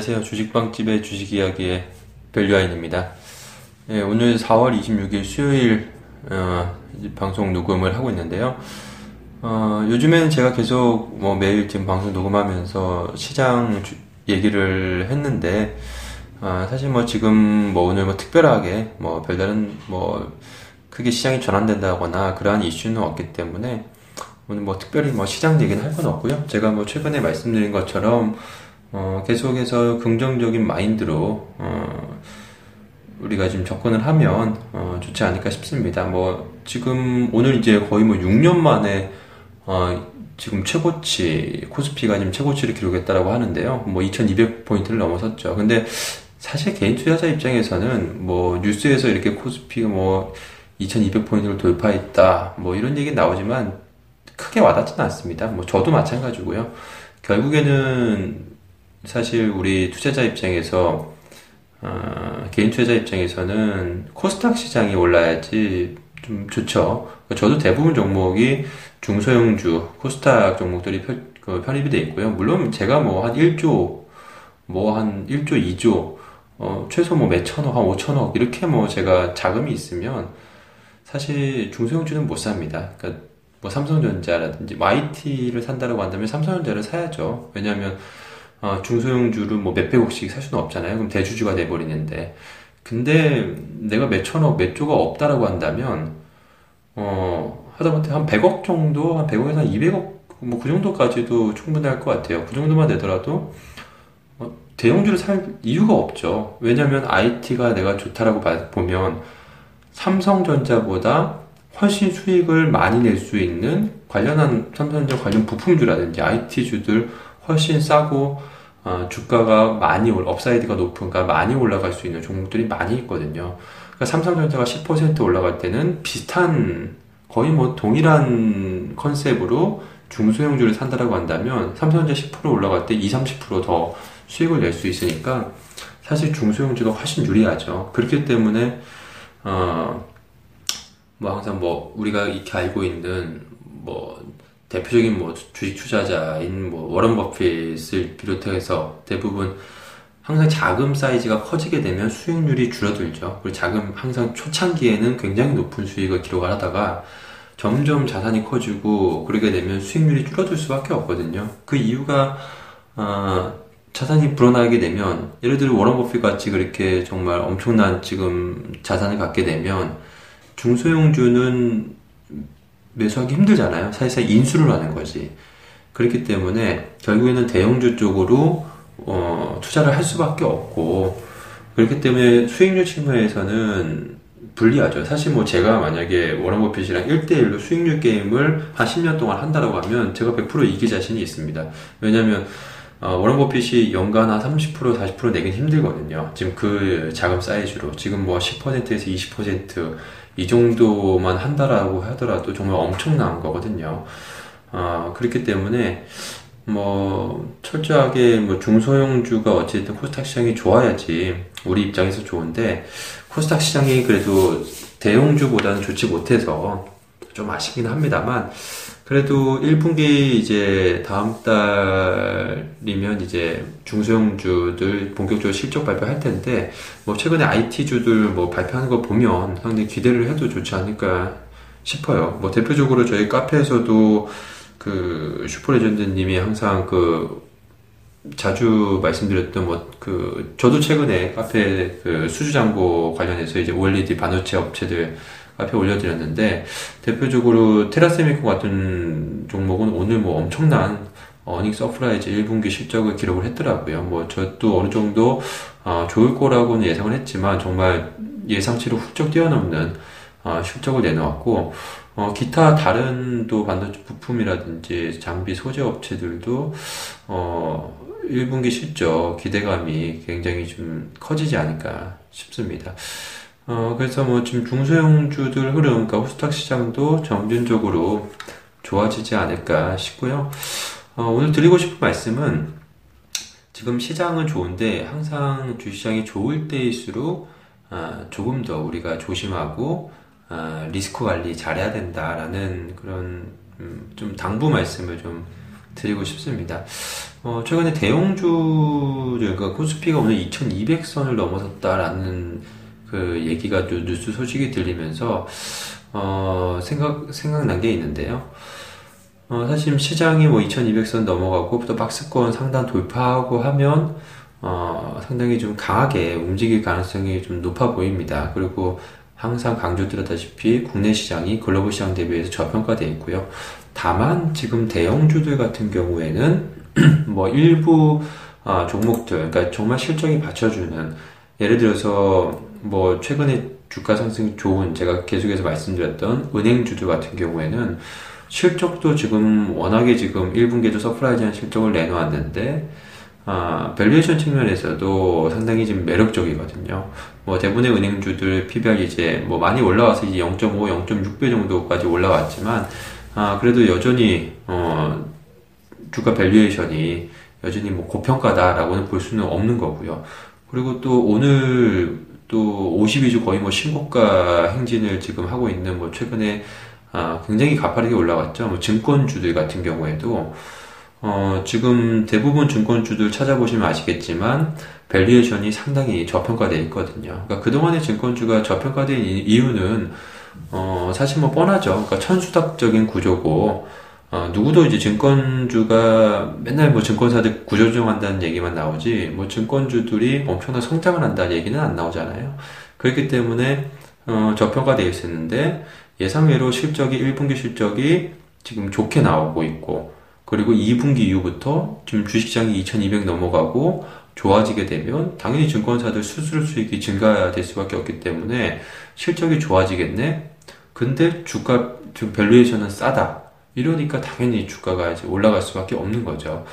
네, 안녕하세요. 주식빵집의 주식 이야기의 밸류아인입니다. 네, 오늘 4월 26일 수요일 어, 방송 녹음을 하고 있는데요. 어, 요즘에는 제가 계속 뭐 매일 지금 방송 녹음하면서 시장 주, 얘기를 했는데 어, 사실 뭐 지금 뭐 오늘 뭐 특별하게 뭐 별다른 뭐 크게 시장이 전환된다거나 그러한 이슈는 없기 때문에 오늘 뭐 특별히 뭐 시장 얘기는 할 건 없고요. 제가 뭐 최근에 말씀드린 것처럼 어, 계속해서 긍정적인 마인드로 어, 우리가 지금 접근을 하면 어, 좋지 않을까 싶습니다. 뭐 지금 오늘 이제 거의 뭐 6년 만에 어, 지금 최고치 코스피가 지금 최고치를 기록했다라고 하는데요. 뭐 2,200 포인트를 넘어섰죠. 근데 사실 개인 투자자 입장에서는 뭐 뉴스에서 이렇게 코스피가 뭐 2,200 포인트를 돌파했다 뭐 이런 얘기 나오지만 크게 와닿지는 않습니다. 뭐 저도 마찬가지고요. 결국에는 사실 우리 투자자 입장에서 어, 개인 투자자 입장에서는 코스닥 시장이 올라야지 좀 좋죠. 저도 대부분 종목이 중소형주 코스닥 종목들이 편, 그 편입이 돼 있고요. 물론 제가 뭐 한 1조, 뭐 한 1조, 2조, 어, 최소 뭐 몇천억, 한 5천억 이렇게 뭐 제가 자금이 있으면 사실 중소형주는 못 삽니다. 그러니까 뭐 삼성전자라든지 YT를 산다고 한다면 삼성전자를 사야죠. 왜냐하면 어, 중소형주를 뭐 몇백억씩 살 수는 없잖아요. 그럼 대주주가 돼버리는데. 근데 내가 몇천억, 몇 조가 없다라고 한다면, 어, 하다못해 한 100억 정도, 한 100억에서 한 200억, 뭐 그 정도까지도 충분히 할 것 같아요. 그 정도만 되더라도, 어, 대형주를 살 이유가 없죠. 왜냐면 IT가 내가 좋다라고 보면, 삼성전자보다 훨씬 수익을 많이 낼 수 있는 관련한 삼성전자 관련 부품주라든지 IT주들 훨씬 싸고 어, 주가가 많이 올 upside가 높은가 많이 올라갈 수 있는 종목들이 많이 있거든요. 그러니까 삼성전자가 10% 올라갈 때는 비슷한 거의 뭐 동일한 컨셉으로 중소형주를 산다라고 한다면 삼성전자 10% 올라갈 때 20, 30%더 수익을 낼 수 있으니까 사실 중소형주가 훨씬 유리하죠. 그렇기 때문에 어, 뭐 항상 뭐 우리가 이렇게 알고 있는 뭐 대표적인 뭐 주식 투자자인 뭐 워런 버핏을 비롯해서 대부분 항상 자금 사이즈가 커지게 되면 수익률이 줄어들죠. 그리고 자금 항상 초창기에는 굉장히 높은 수익을 기록을 하다가 점점 자산이 커지고 그러게 되면 수익률이 줄어들 수밖에 없거든요. 그 이유가 어, 자산이 불어나게 되면 예를 들어 워런 버핏 같이 그렇게 정말 엄청난 지금 자산을 갖게 되면 중소형주는 매수하기 힘들잖아요. 사실상 인수를 하는 거지. 그렇기 때문에 결국에는 대형주 쪽으로 어, 투자를 할 수밖에 없고 그렇기 때문에 수익률 측면에서는 불리하죠. 사실 뭐 제가 만약에 워런 버핏이랑 1대1로 수익률 게임을 한 10년 동안 한다라고 하면 제가 100% 이길 자신이 있습니다. 왜냐면 어, 워런 버핏이 연간 한 30% 40% 내긴 힘들거든요. 지금 그 자금 사이즈로 지금 뭐 10%에서 20%이 정도만 한다라고 하더라도 정말 엄청난 거거든요. 어, 그렇기 때문에 뭐 철저하게 뭐 중소형주가 어쨌든 코스닥 시장이 좋아야지 우리 입장에서 좋은데 코스닥 시장이 그래도 대형주보다는 좋지 못해서 좀 아쉽긴 합니다만 그래도 1분기 이제 다음 달이면 이제 중소형주들 본격적으로 실적 발표할 텐데 뭐 최근에 IT주들 뭐 발표하는 거 보면 상당히 기대를 해도 좋지 않을까 싶어요. 뭐 대표적으로 저희 카페에서도 그 슈퍼레전드님이 항상 그 자주 말씀드렸던 뭐 그 저도 최근에 카페 그 수주장고 관련해서 이제 OLED 반도체 업체들 앞에 올려드렸는데 대표적으로 테라세미콘 같은 종목은 오늘 뭐 엄청난 earning surprise 1분기 실적을 기록을 했더라고요. 뭐 저도 어느 정도 어, 좋을 거라고는 예상을 했지만 정말 예상치를 훌쩍 뛰어넘는 어, 실적을 내놓았고 어, 기타 다른 또 반도체 부품이라든지 장비 소재 업체들도 어, 1분기 실적 기대감이 굉장히 좀 커지지 않을까 싶습니다. 어, 그래서 뭐 지금 중소형주들 흐름, 그러니까 호스탁 시장도 점진적으로 좋아지지 않을까 싶고요. 어, 오늘 드리고 싶은 말씀은 지금 시장은 좋은데 항상 주시장이 좋을 때일수록 어, 조금 더 우리가 조심하고 어, 리스크 관리 잘해야 된다라는 그런 음, 좀 당부 말씀을 좀 드리고 싶습니다. 어, 최근에 대형주들, 그러니까 코스피가 오늘 2200선을 넘어섰다라는 그 얘기가 뉴스 소식이 들리면서, 어, 생각, 생각난 게 있는데요. 어, 사실 시장이 뭐 2200선 넘어가고 또 박스권 상단 돌파하고 하면, 어, 상당히 좀 강하게 움직일 가능성이 좀 높아 보입니다. 그리고 항상 강조드렸다시피 국내 시장이 글로벌 시장 대비해서 저평가되어 있고요. 다만 지금 대형주들 같은 경우에는 뭐 일부 아, 종목들, 그러니까 정말 실적이 받쳐주는 예를 들어서 뭐 최근에 주가 상승이 좋은 제가 계속해서 말씀드렸던 은행주들 같은 경우에는 실적도 지금 워낙에 지금 1분기에도 surprise한 실적을 내놓았는데 아, valuation 측면에서도 상당히 지금 매력적이거든요. 뭐 대부분의 은행주들 PBR 이제 뭐 많이 올라와서 이제 0.5, 0.6배 정도까지 올라왔지만 아, 그래도 여전히 어, 주가 valuation이 여전히 뭐 고평가다라고는 볼 수는 없는 거고요. 그리고 또 오늘 또 52주 거의 뭐 신고가 행진을 지금 하고 있는 뭐 최근에 아, 굉장히 가파르게 올라갔죠. 뭐 증권주들 같은 경우에도 어, 지금 대부분 증권주들 찾아보시면 아시겠지만 valuation이 상당히 저평가되어 있거든요. 그러니까 그동안의 증권주가 저평가된 이유는 어, 사실 뭐 뻔하죠. 그러니까 천수답적인 구조고 어, 누구도 이제 증권주가 맨날 뭐 증권사들 구조조정한다는 얘기만 나오지 뭐 증권주들이 엄청난 성장을 한다는 얘기는 안 나오잖아요. 그렇기 때문에 어, 저평가되어 있었는데 예상외로 실적이 1분기 실적이 지금 좋게 나오고 있고 그리고 2분기 이후부터 지금 주식시장이 2200 넘어가고 좋아지게 되면 당연히 증권사들 수수료 수익이 증가될 수밖에 없기 때문에 실적이 좋아지겠네. 근데 주가 지금 밸류에이션은 싸다. 이러니까 당연히 주가가 이제 올라갈 수밖에 없는 거죠.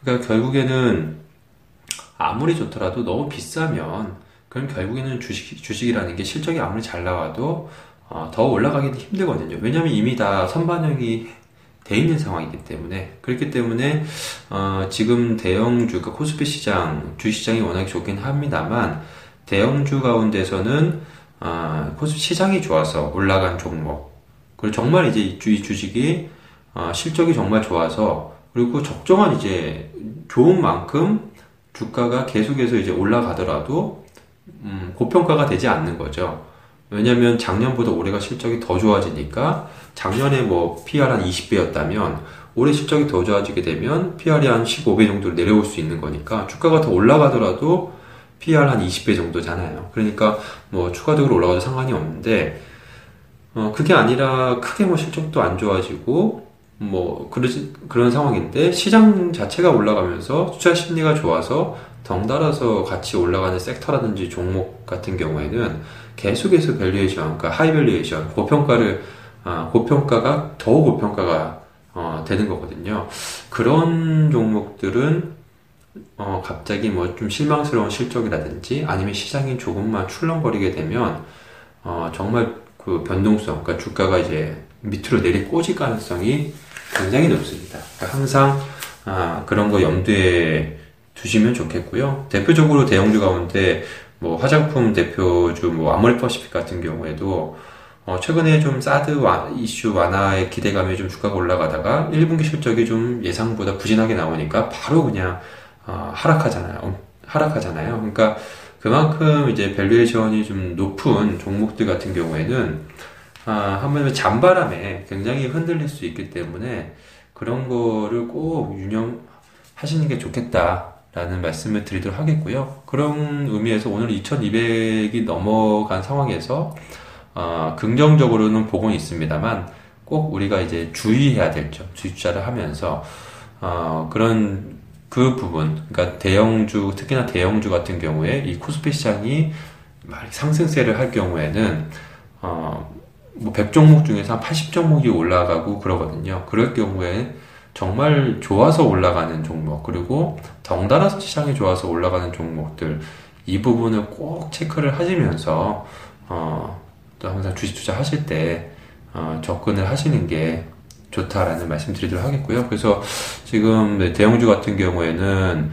그러니까 결국에는 아무리 좋더라도 너무 비싸면 그럼 결국에는 주식 주식이라는 게 실적이 아무리 잘 나와도 어, 더 올라가기는 힘들거든요. 왜냐하면 이미 다 선반영이 돼 있는 상황이기 때문에 그렇기 때문에 어, 지금 대형주 그 코스피 시장 주시장이 워낙 좋긴 합니다만 대형주 가운데서는 어, 코스피 시장이 좋아서 올라간 종목 그리고 정말 이제 이 주식이 어, 실적이 정말 좋아서 그리고 적정한 이제 좋은 만큼 주가가 계속해서 이제 올라가더라도 음, 고평가가 되지 않는 거죠. 왜냐하면 작년보다 올해가 실적이 더 좋아지니까 작년에 뭐 PR 한 20배였다면 올해 실적이 더 좋아지게 되면 PR이 한 15배 정도로 내려올 수 있는 거니까 주가가 더 올라가더라도 PER 한 20배 정도잖아요. 그러니까 뭐 추가적으로 올라가도 상관이 없는데 어 그게 아니라 크게 뭐 실적도 안 좋아지고 뭐 그러지 그런 상황인데 시장 자체가 올라가면서 투자 심리가 좋아서 덩달아서 같이 올라가는 섹터라든지 종목 같은 경우에는 계속해서 valuation, 그러니까 high valuation, 고평가를 어, 고평가가 더 고평가가 어, 되는 거거든요. 그런 종목들은 어, 갑자기 뭐 좀 실망스러운 실적이라든지 아니면 시장이 조금만 출렁거리게 되면 어, 정말 그 변동성, 그러니까 주가가 이제 밑으로 내리 꽂을 가능성이 굉장히 높습니다. 항상 아, 그런 거 염두에 두시면 좋겠고요. 대표적으로 대형주 가운데 뭐 화장품 대표주 뭐 아모레 퍼시픽 같은 경우에도 어 최근에 좀 사드 와, 이슈 완화의 기대감에 좀 주가가 올라가다가 1분기 실적이 좀 예상보다 부진하게 나오니까 바로 그냥 어 하락하잖아요. 하락하잖아요. 그러니까 그만큼 이제 valuation이 좀 높은 종목들 같은 경우에는 아, 한번 잔바람에 굉장히 흔들릴 수 있기 때문에 그런 거를 꼭 유념하시는 게 좋겠다. 라는 말씀을 드리도록 하겠고요. 그런 의미에서 오늘 2200이 넘어간 상황에서 어, 긍정적으로는 보고 있습니다만 꼭 우리가 이제 주의해야 될 점, 주의투자를 하면서 어, 그런 그 부분, 그러니까 대형주, 특히나 대형주 같은 경우에 이 코스피 시장이 상승세를 할 경우에는 어, 뭐 100종목 중에서 한 80종목이 올라가고 그러거든요. 그럴 경우에 정말 좋아서 올라가는 종목 그리고 덩달아서 시장이 좋아서 올라가는 종목들 이 부분을 꼭 체크를 하시면서 어, 또 항상 주식 투자 하실 때 어, 접근을 하시는 게 좋다라는 말씀 드리도록 하겠고요. 그래서 지금 네, 대형주 같은 경우에는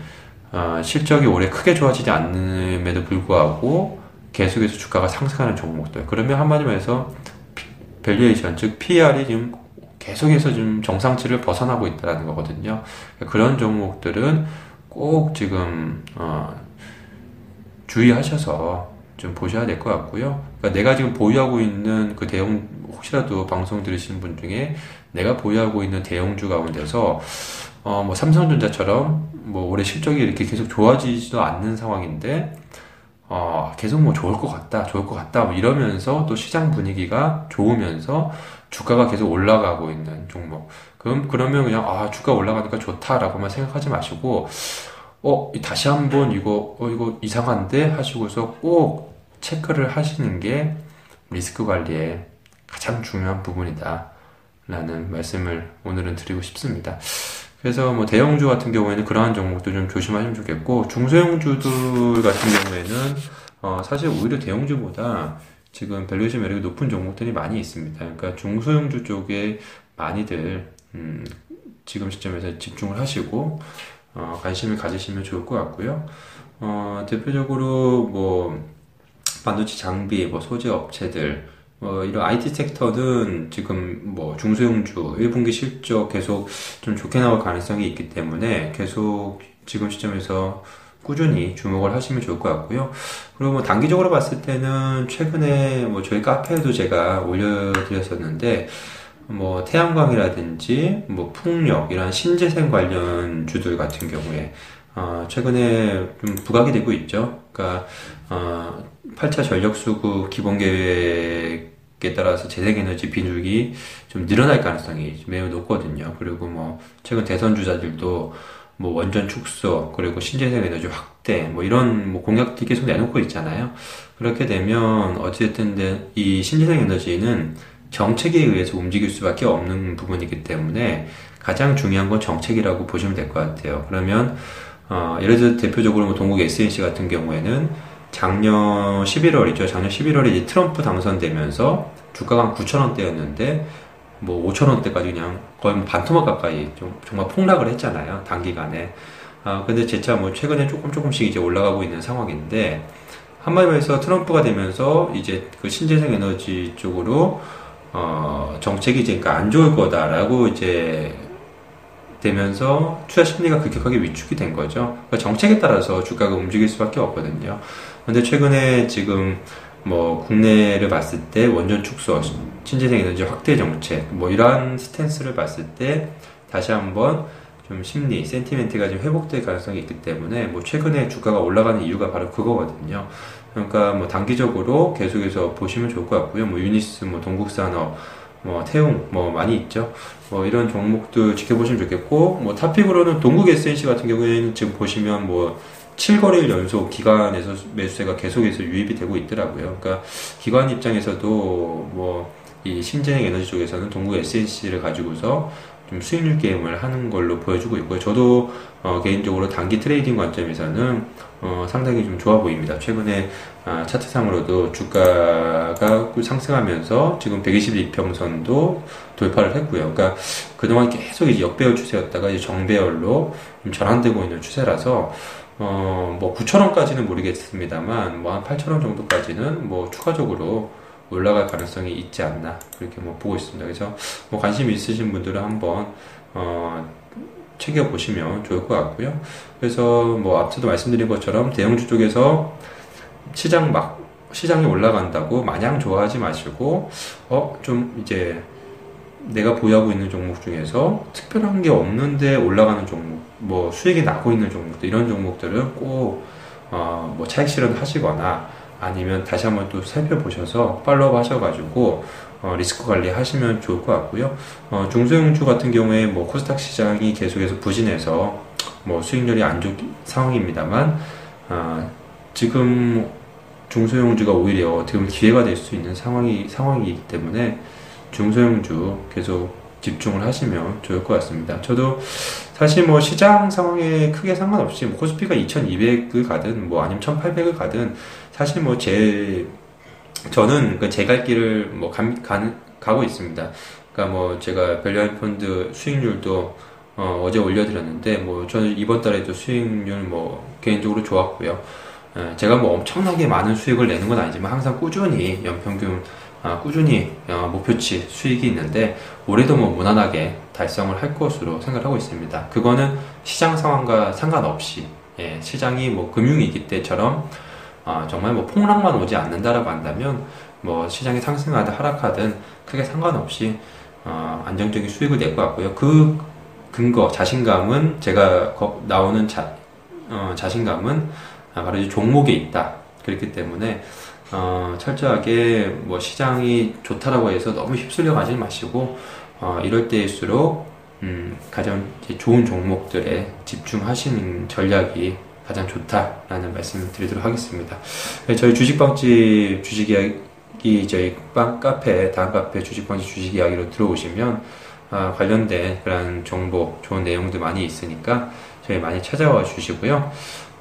어, 실적이 올해 크게 좋아지지 않음에도 불구하고 계속해서 주가가 상승하는 종목들. 그러면 한마디로 해서 valuation 즉 PER이 지금 계속해서 좀 정상치를 벗어나고 있다는 거거든요. 그런 종목들은 꼭 지금 어, 주의하셔서 좀 보셔야 될 것 같고요. 그러니까 내가 지금 보유하고 있는 그 대형 혹시라도 방송 들으시는 분 중에 내가 보유하고 있는 대형주 가운데서 어, 뭐 삼성전자처럼 뭐 올해 실적이 이렇게 계속 좋아지지도 않는 상황인데 어, 계속 뭐 좋을 것 같다, 좋을 것 같다, 뭐 이러면서 또 시장 분위기가 좋으면서 주가가 계속 올라가고 있는 종목. 그럼, 그러면 그냥, 아, 주가 올라가니까 좋다라고만 생각하지 마시고, 어, 다시 한번 이거, 어, 이거 이상한데? 하시고서 꼭 체크를 하시는 게 리스크 관리에 가장 중요한 부분이다. 라는 말씀을 오늘은 드리고 싶습니다. 그래서 뭐 대형주 같은 경우에는 그러한 종목도 좀 조심하시면 좋겠고 중소형주들 같은 경우에는 어 사실 오히려 대형주보다 지금 valuation 매력이 높은 종목들이 많이 있습니다. 그러니까 중소형주 쪽에 많이들 음 지금 시점에서 집중을 하시고 어 관심을 가지시면 좋을 것 같고요. 어 대표적으로 뭐 반도체 장비, 뭐 소재 업체들 어, 이런 IT 섹터는 지금 뭐 중소형주 1분기 실적 계속 좀 좋게 나올 가능성이 있기 때문에 계속 지금 시점에서 꾸준히 주목을 하시면 좋을 것 같고요. 그리고 뭐 단기적으로 봤을 때는 최근에 뭐 저희 카페에도 제가 올려드렸었는데 뭐 태양광이라든지 뭐 풍력 이런 신재생 관련 주들 같은 경우에 어 최근에 좀 부각이 되고 있죠. 그러니까 어 8차 전력 수급 기본 계획 에 따라서 재생에너지 비중이 좀 늘어날 가능성이 매우 높거든요. 그리고 뭐 최근 대선 주자들도 뭐 원전 축소 그리고 신재생 에너지 확대 뭐 이런 뭐 공약들이 계속 내놓고 있잖아요. 그렇게 되면 어쨌든 이 신재생 에너지는 정책에 의해서 움직일 수밖에 없는 부분이기 때문에 가장 중요한 건 정책이라고 보시면 될 것 같아요. 그러면 어, 예를 들어 대표적으로 뭐 동국 SNC 같은 경우에는 작년 11월이죠. 작년 11월에 이제 트럼프 당선되면서 주가가 한 9천원대였는데 뭐 5천원대까지 그냥 거의 뭐 반토막 가까이 좀 정말 폭락을 했잖아요. 단기간에. 아, 근데 재차 뭐 최근에 조금 조금씩 이제 올라가고 있는 상황인데 한마디로 해서 트럼프가 되면서 이제 그 신재생 에너지 쪽으로 어, 정책이 이제 그러니까 안 좋을 거다라고 이제 되면서 투자 심리가 급격하게 위축이 된 거죠. 그러니까 정책에 따라서 주가가 움직일 수밖에 없거든요. 근데 최근에 지금 뭐 국내를 봤을 때 원전 축소, 신재생 에너지 확대 정책 뭐 이러한 스탠스를 봤을 때 다시 한번 좀 심리, 센티멘트가 좀 회복될 가능성이 있기 때문에 뭐 최근에 주가가 올라가는 이유가 바로 그거거든요. 그러니까 뭐 단기적으로 계속해서 보시면 좋을 것 같고요. 뭐 유니스, 뭐 동국산업, 뭐 태웅, 뭐 많이 있죠. 뭐 이런 종목도 지켜보시면 좋겠고, 뭐 탑픽으로는 동국 SNC 같은 경우에는 지금 보시면 뭐 7거래일 연속 기관에서 매수세가 계속해서 유입이 되고 있더라고요. 그러니까 기관 입장에서도 뭐 이 신재생 에너지 쪽에서는 동구 SNC를 가지고서 좀 수익률 게임을 하는 걸로 보여주고 있고요. 저도 어, 개인적으로 단기 trading 관점에서는 어, 상당히 좀 좋아 보입니다. 최근에 아, 차트상으로도 주가가 상승하면서 지금 120일 이평선도 돌파를 했고요. 그러니까 그동안 계속 이제 역배열 추세였다가 이제 정배열로 좀 전환되고 있는 추세라서 어, 뭐 9,000원까지는 모르겠습니다만 뭐 한 8,000원 정도까지는 뭐 추가적으로 올라갈 가능성이 있지 않나 그렇게 뭐 보고 있습니다. 그래서 뭐 관심 있으신 분들은 한번 어, 챙겨 보시면 좋을 것 같고요. 그래서 뭐 앞서도 말씀드린 것처럼 대형주 쪽에서 시장 막 시장이 올라간다고 마냥 좋아하지 마시고 어 좀 이제 내가 보유하고 있는 종목 중에서 특별한 게 없는데 올라가는 종목, 뭐 수익이 나고 있는 종목들, 이런 종목들은 꼭, 어, 뭐 차익 실현 하시거나 아니면 다시 한번 또 살펴보셔서 팔로우 하셔가지고, 어, 리스크 관리 하시면 좋을 것 같고요. 어, 중소형주 같은 경우에 뭐 코스닥 시장이 계속해서 부진해서 뭐 수익률이 안 좋은 상황입니다만, 어, 지금 중소형주가 오히려 지금 기회가 될 수 있는 상황이, 상황이기 때문에 중소형주 계속 집중을 하시면 좋을 것 같습니다. 저도 사실 뭐 시장 상황에 크게 상관없이 뭐 코스피가 2200을 가든 뭐 아니면 1800을 가든 사실 뭐 제 저는 그제갈 길을 뭐 가, 가, 가고 있습니다. 그러니까 뭐 제가 밸류한 펀드 수익률도 어, 제 올려드렸는데 뭐 저는 이번 달에도 수익률 뭐 개인적으로 좋았고요. 예, 제가 뭐 엄청나게 많은 수익을 내는 건 아니지만 항상 꾸준히 연평균 아, 꾸준히 어, 목표치 수익이 있는데 올해도 뭐 무난하게 달성을 할 것으로 생각하고 있습니다. 그거는 시장 상황과 상관없이 예, 시장이 뭐 금융위기 때처럼 어, 정말 뭐 폭락만 오지 않는다라고 한다면 뭐 시장이 상승하든 하락하든 크게 상관없이 어, 안정적인 수익을 낼 것 같고요. 그 근거 자신감은 제가 나오는 자, 어, 자신감은 바로 이 종목에 있다. 그렇기 때문에 어, 철저하게 뭐 시장이 좋다라고 해서 너무 휩쓸려 가지 마시고 어, 이럴 때일수록 음, 가장 좋은 종목들에 집중하시는 전략이 가장 좋다라는 말씀을 드리도록 하겠습니다. 네, 저희 주식방집 주식 이야기 저희 빵 카페 다음 카페 주식방집 주식 이야기로 들어오시면 아, 관련된 그런 정보 좋은 내용들 많이 있으니까 저희 많이 찾아와 주시고요.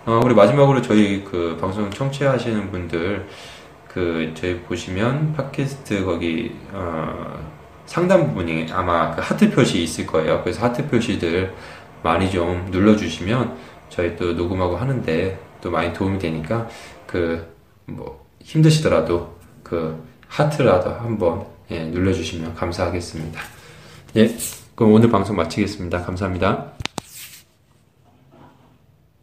어, 우리 마지막으로 저희 그 방송 청취하시는 분들 그 저희 보시면 팟캐스트 거기 어, 상단 부분이 아마 그 하트 표시 있을 거예요. 그래서 하트 표시들 많이 좀 눌러주시면 저희 또 녹음하고 하는데 또 많이 도움이 되니까 그 뭐 힘드시더라도 그 하트라도 한번 예, 눌러주시면 감사하겠습니다. 예, 그럼 오늘 방송 마치겠습니다. 감사합니다.